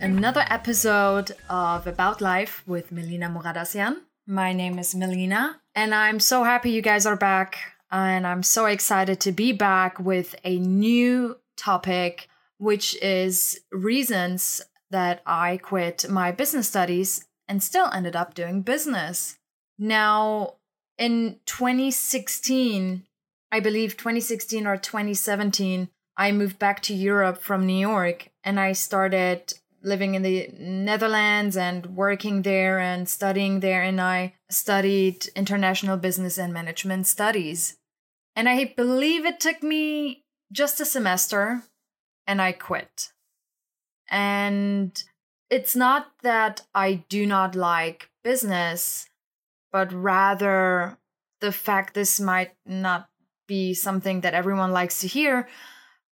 another episode of About Life with Melina Muradasyan. My name is Melina, and I'm so happy you guys are back. And I'm so excited to be back with a new topic, which is reasons that I quit my business studies and still ended up doing business. Now, in 2016, I believe 2016 or 2017, I moved back to Europe from New York and I started living in the Netherlands and working there and studying there. And I studied international business and management studies. And I believe it took me just a semester and I quit. And it's not that I do not like business, but rather the fact this might not be something that everyone likes to hear,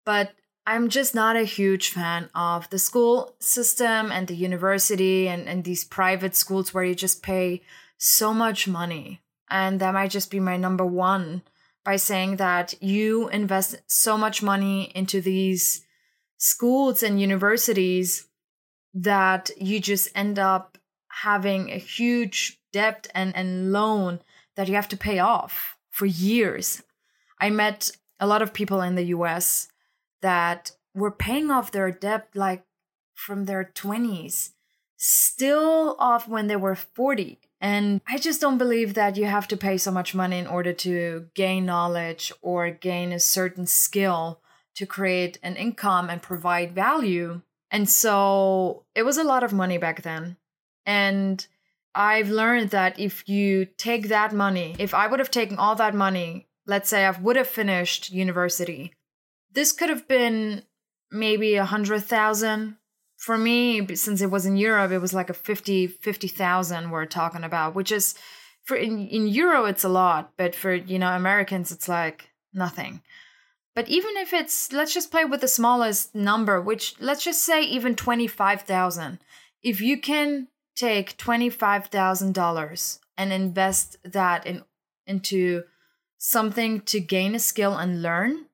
but I'm just not a huge fan of the school system and the university and, and these private schools where you just pay so much money. And that might just be my number one by saying that you invest so much money into these schools and universities that you just end up having a huge debt and, and loan that you have to pay off for years. I met a lot of people in the US that were paying off their debt like from their 20s, still off when they were 40. And I just don't believe that you have to pay so much money in order to gain knowledge or gain a certain skill to create an income and provide value. And so it was a lot of money back then. And I've learned that if you take that money, if I would have taken all that money, let's say I would have finished university, this could have been maybe a hundred thousand. For me since it was in europe it was like a 50 50000 we're talking about which is for in, in euro it's a lot but for you know americans it's like nothing. But even if it's let's just play with the smallest number which let's just say even 25000 if you can take $25000 and invest that in into something to gain a skill and learn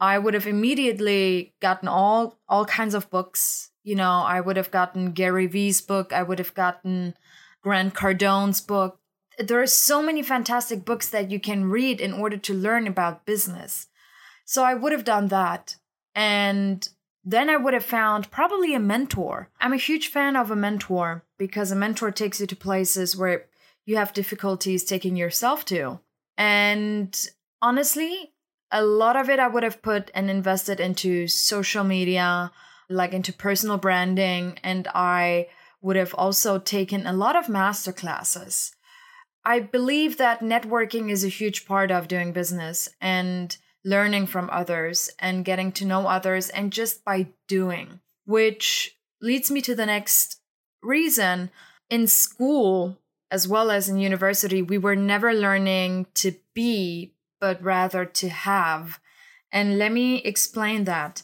I would have immediately gotten all all kinds of books. You know, I would have gotten Gary Vee's book. I would have gotten Grant Cardone's book. There are so many fantastic books that you can read in order to learn about business. So I would have done that. And then I would have found probably a mentor. I'm a huge fan of a mentor because a mentor takes you to places where you have difficulties taking yourself to. And honestly, a lot of it I would have put and invested into social media, like into personal branding, and I would have also taken a lot of master classes. I believe that networking is a huge part of doing business and learning from others and getting to know others and just by doing, which leads me to the next reason. In school, as well as in university, we were never learning to be, but rather to have. And let me explain that.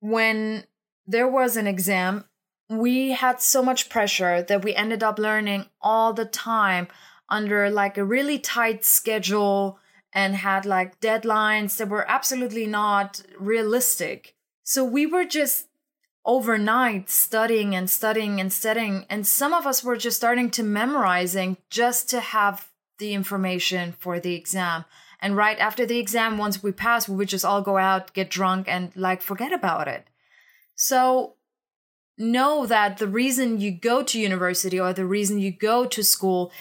When there was an exam, we had so much pressure that we ended up learning all the time under like a really tight schedule and had like deadlines that were absolutely not realistic. So we were just overnight studying and studying and studying and some of us were just starting to memorizing just to have the information for the exam and right after the exam, once we pass, we would just all go out, get drunk, and like forget about it. So know that the reason you go to university or the reason you go to school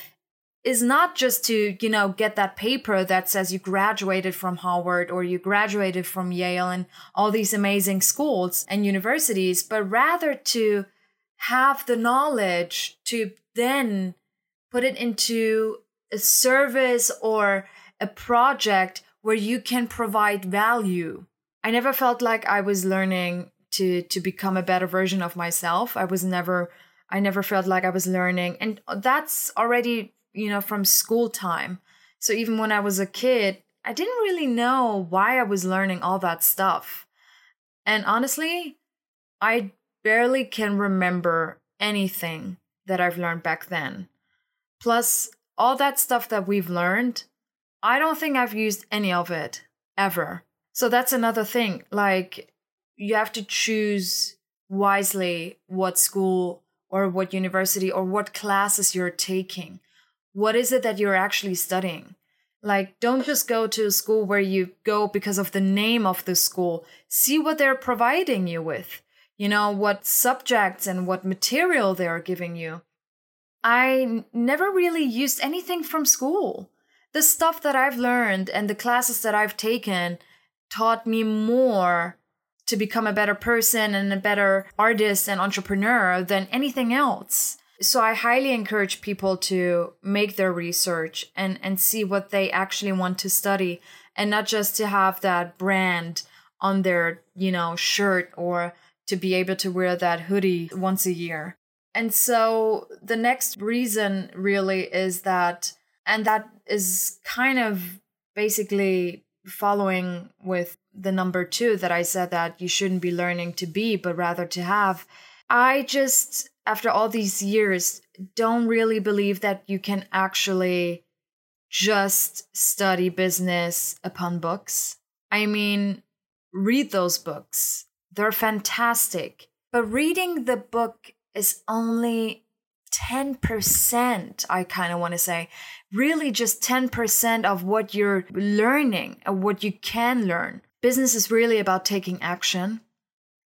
is not just to, you know, get that paper that says you graduated from Harvard or you graduated from Yale and all these amazing schools and universities, but rather to have the knowledge to then put it into a service or a project where you can provide value. I never felt like I was learning to to become a better version of myself. I was never I never felt like I was learning and that's already, you know, from school time. So even when I was a kid, I didn't really know why I was learning all that stuff. And honestly, I barely can remember anything that I've learned back then. Plus, all that stuff that we've learned I don't think I've used any of it ever. So that's another thing. Like, you have to choose wisely what school or what university or what classes you're taking. What is it that you're actually studying? Like, don't just go to a school where you go because of the name of the school. See what they're providing you with. You know, what subjects and what material they're giving you. I never really used anything from school. The stuff that I've learned and the classes that I've taken taught me more to become a better person and a better artist and entrepreneur than anything else. So I highly encourage people to make their research and, and see what they actually want to study and not just to have that brand on their, you know, shirt or to be able to wear that hoodie once a year. And so the next reason really is that, and that is kind of basically following with the number two that I said that you shouldn't be learning to be, but rather to have. I just, after all these years, don't really believe that you can actually just study business upon books. I mean, read those books, they're fantastic. But reading the book is only 10%, I kind of want to say. Really, just 10% of what you're learning and what you can learn. Business is really about taking action,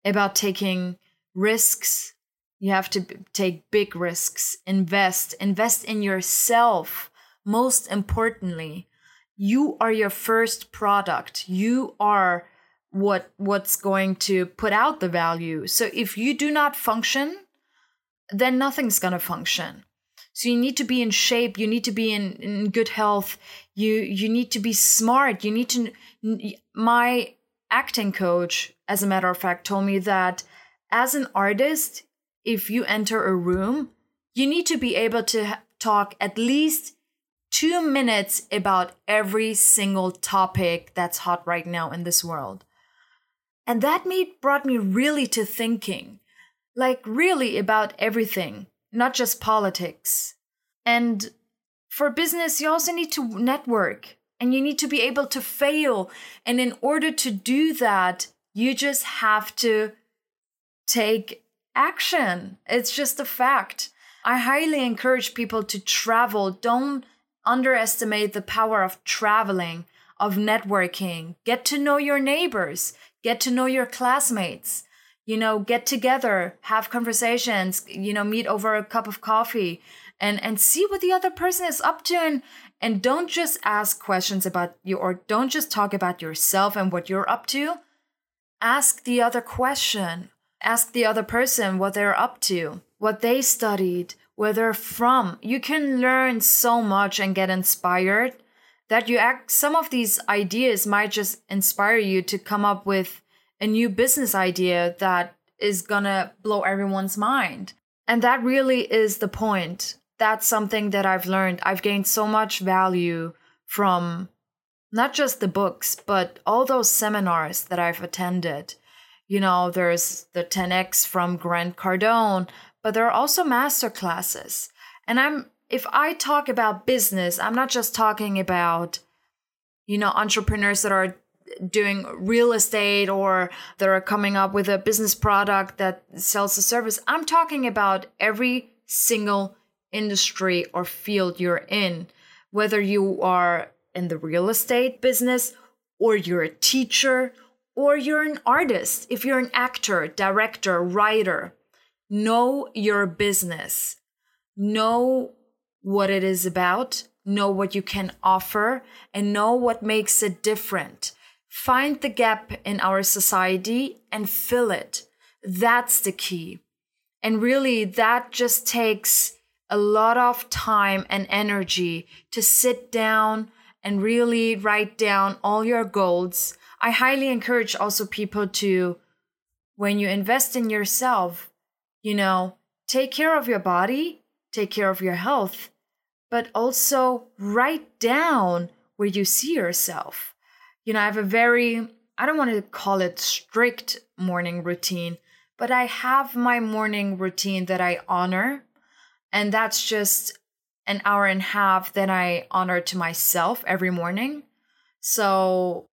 about taking risks. You have to take big risks, invest, invest in yourself. Most importantly, you are your first product. You are what what's going to put out the value. So if you do not function, then nothing's going to function. So you need to be in shape, you need to be in, in good health, you you need to be smart, you need to my acting coach as a matter of fact told me that as an artist, if you enter a room, you need to be able to talk at least 2 minutes about every single topic that's hot right now in this world. And that made brought me really to thinking like really about everything, not just politics. And for business, you also need to network and you need to be able to fail. And in order to do that, you just have to take action. It's just a fact. I highly encourage people to travel. Don't underestimate the power of traveling, of networking. Get to know your neighbors, get to know your classmates you know get together have conversations you know meet over a cup of coffee and and see what the other person is up to. And and don't just ask questions about you or don't just talk about yourself and what you're up to. Ask the other question. Ask the other person what they're up to what they studied where they're from. You can learn so much and get inspired that you act some of these ideas might just inspire you to come up with a new business idea that is gonna blow everyone's mind. And that really is the point. That's something that I've learned. I've gained so much value from not just the books, but all those seminars that I've attended. You know, there's the 10X from Grant Cardone, but there are also master classes. And I'm if I talk about business, I'm not just talking about you know entrepreneurs that are doing real estate or they're coming up with a business product that sells a service. I'm talking about every single industry or field you're in, whether you are in the real estate business or you're a teacher or you're an artist, if you're an actor, director, writer, know your business. Know what it is about, know what you can offer, and know what makes it different. Find the gap in our society and fill it. That's the key. And really, that just takes a lot of time and energy to sit down and really write down all your goals. I highly encourage also people to, when you invest in yourself, you know, take care of your body, take care of your health, but also write down where you see yourself you know, I have a very, I don't want to call it strict morning routine, but I have my morning routine that I honor. And that's just an hour and a half that I honor to myself every morning. So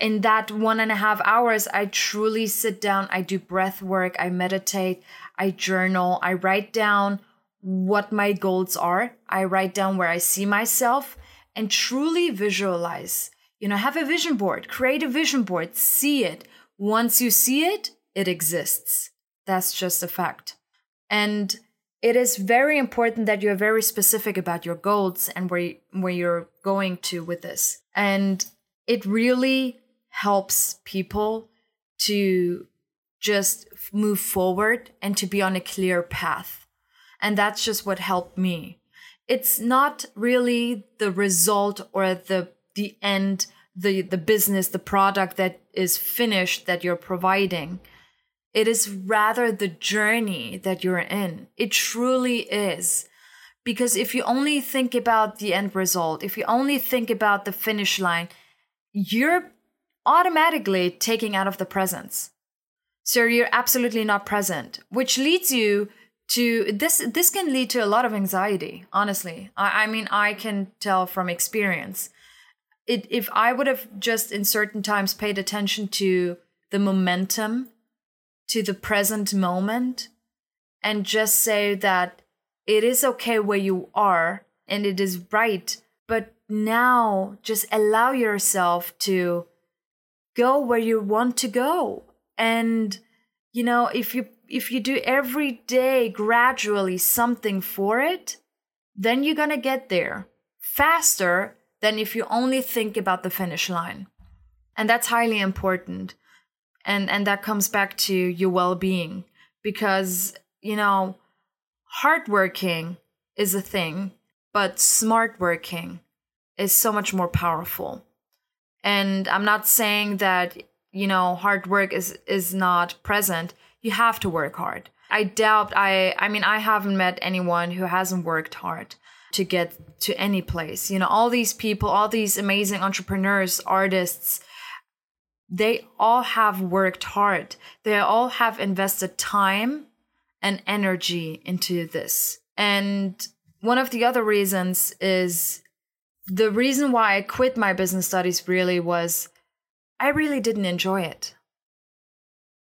in that one and a half hours, I truly sit down, I do breath work, I meditate, I journal, I write down what my goals are, I write down where I see myself, and truly visualize. You know, have a vision board, create a vision board, see it. Once you see it, it exists. That's just a fact. And it is very important that you're very specific about your goals and where where you're going to with this. And it really helps people to just move forward and to be on a clear path. And that's just what helped me. It's not really the result or the the end, the the business, the product that is finished that you're providing it is rather the journey that you're in. It truly is. Because if you only think about the end result, if you only think about the finish line, you're automatically taking out of the presence. So you're absolutely not present, which leads you to this this can lead to a lot of anxiety honestly i, I mean i can tell from experience it, if i would have just in certain times paid attention to the momentum to the present moment and just say that it is okay where you are and it is right. But now just allow yourself to go where you want to go. And, you know, if you if you do every day gradually something for it, then you're gonna get there faster than if you only think about the finish line. And that's highly important. And and that comes back to your well-being because you know hard working is a thing but smart working is so much more powerful. And i'm not saying that you know hard work is is not present. You have to work hard. I doubt i i mean i haven't met anyone who hasn't worked hard to get to any place you know all these people all these amazing entrepreneurs artists they all have worked hard. They all have invested time and energy into this. And one of the other reasons is the reason why I quit my business studies really was I really didn't enjoy it.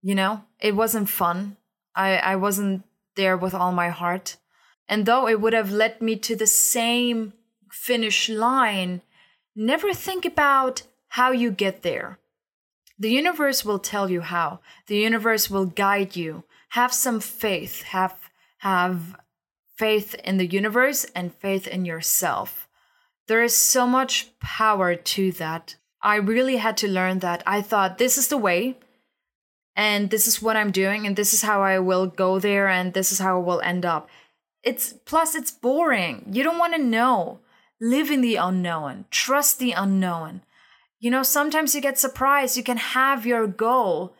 You know, it wasn't fun. I, I wasn't there with all my heart. And though it would have led me to the same finish line, never think about how you get there. The universe will tell you how. The universe will guide you. Have some faith. Have have faith in the universe and faith in yourself. There is so much power to that. I really had to learn that. I thought this is the way and this is what I'm doing and this is how I will go there and this is how I will end up. It's plus it's boring. You don't want to know. Live in the unknown. Trust the unknown. You know, sometimes you get surprised. You can have your goal,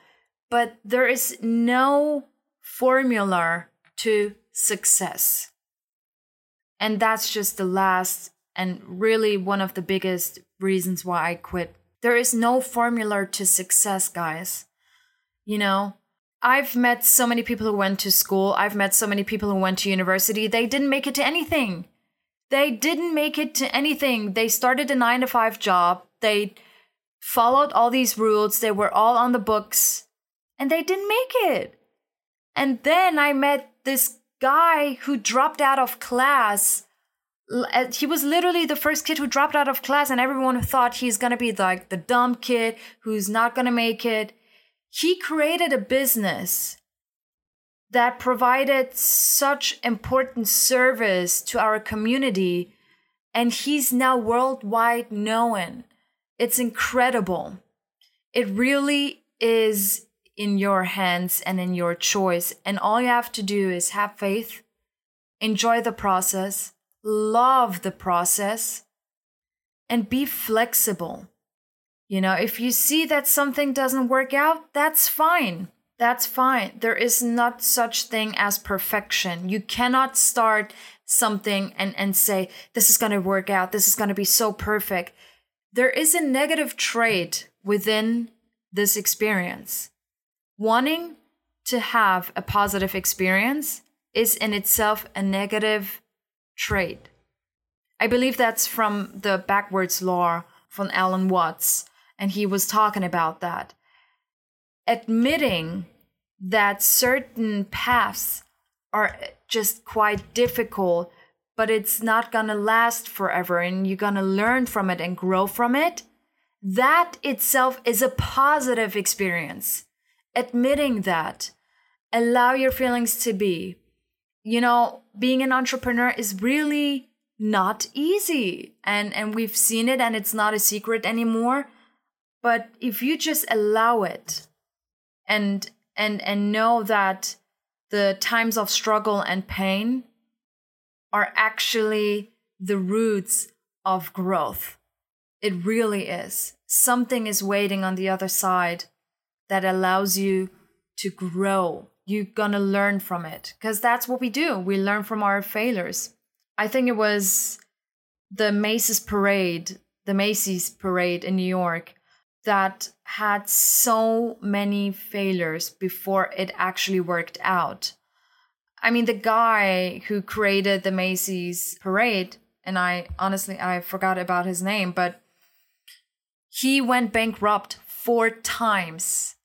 but there is no formula to success. And that's just the last and really one of the biggest reasons why I quit. There is no formula to success, guys. You know, I've met so many people who went to school, I've met so many people who went to university, they didn't make it to anything. They didn't make it to anything. They started a 9 to 5 job. They followed all these rules, they were all on the books, and they didn't make it. And then I met this guy who dropped out of class. Uh, he was literally the first kid who dropped out of class, and everyone thought he's gonna be like the dumb kid who's not gonna make it. He created a business that provided such important service to our community, and he's now worldwide known. It's incredible. It really is in your hands and in your choice. And all you have to do is have faith, enjoy the process, love the process, and be flexible. You know, if you see that something doesn't work out, that's fine. That's fine. There is not such thing as perfection. You cannot start something and, and say, this is going to work out. This is going to be so perfect there is a negative trait within this experience. Wanting to have a positive experience is in itself a negative trait. I believe that's from the backwards law from Alan Watts. And he was talking about that. Admitting that certain paths are just quite difficult, but it's not gonna last forever and you're gonna learn from it and grow from it. That itself is a positive experience. Admitting that, allow your feelings to be. You know, being an entrepreneur is really not easy and and we've seen it and it's not a secret anymore but if you just allow it and and and know that the times of struggle and pain are actually the roots of growth it really is. Something is waiting on the other side that allows you to grow. You're gonna learn from it because that's what we do. We learn from our failures. I think it was the Macy's parade, the Macy's parade in New York that had so many failures before it actually worked out. I mean, the guy who created the Macy's parade, and I honestly I forgot about his name, but he went bankrupt four times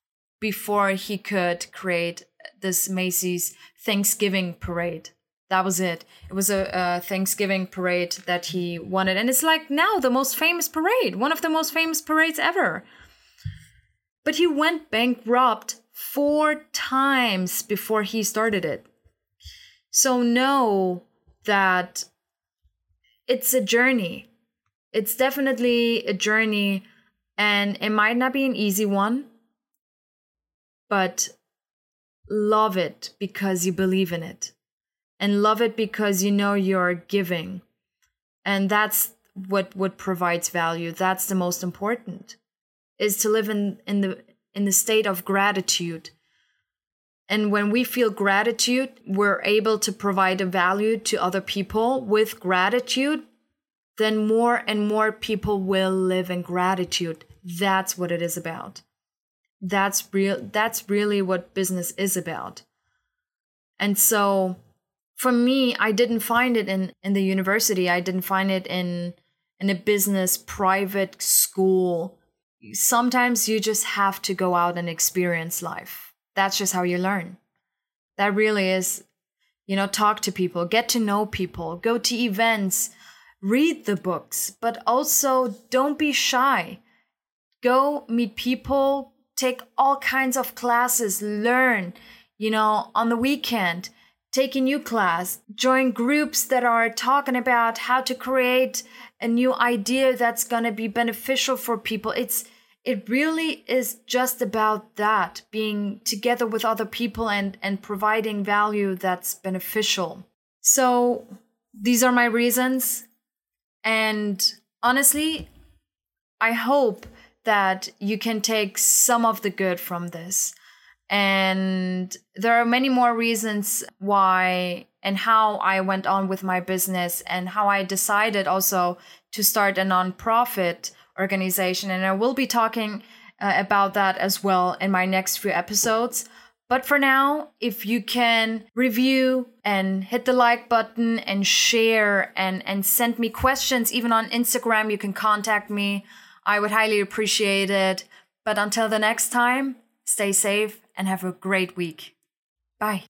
before he could create this Macy's Thanksgiving parade that was it. It was a, a, Thanksgiving parade that he wanted. And it's like now the most famous parade, one of the most famous parades ever. But he went bankrupt four times before he started it. So know that it's a journey. It's definitely a journey, and it might not be an easy one, but love it because you believe in it and love it because you know you're giving. And that's what what provides value. That's the most important. Is to live in, in the in the state of gratitude. And when we feel gratitude, we're able to provide a value to other people with gratitude, then more and more people will live in gratitude. That's what it is about. That's real that's really what business is about. And so for me, I didn't find it in in the university. I didn't find it in in a business private school. Sometimes you just have to go out and experience life. That's just how you learn. That really is, you know, talk to people, get to know people, go to events, read the books, but also don't be shy. Go meet people, take all kinds of classes, learn, you know, on the weekend take a new class, join groups that are talking about how to create a new idea that's going to be beneficial for people. It's it really is just about that being together with other people and and providing value that's beneficial. So these are my reasons and honestly I hope that you can take some of the good from this. And there are many more reasons why and how I went on with my business and how I decided also to start a nonprofit organization. And I will be talking uh, about that as well in my next few episodes. But for now, if you can review and hit the like button and share and, and send me questions, even on Instagram, you can contact me. I would highly appreciate it. But until the next time, stay safe and have a great week. Bye.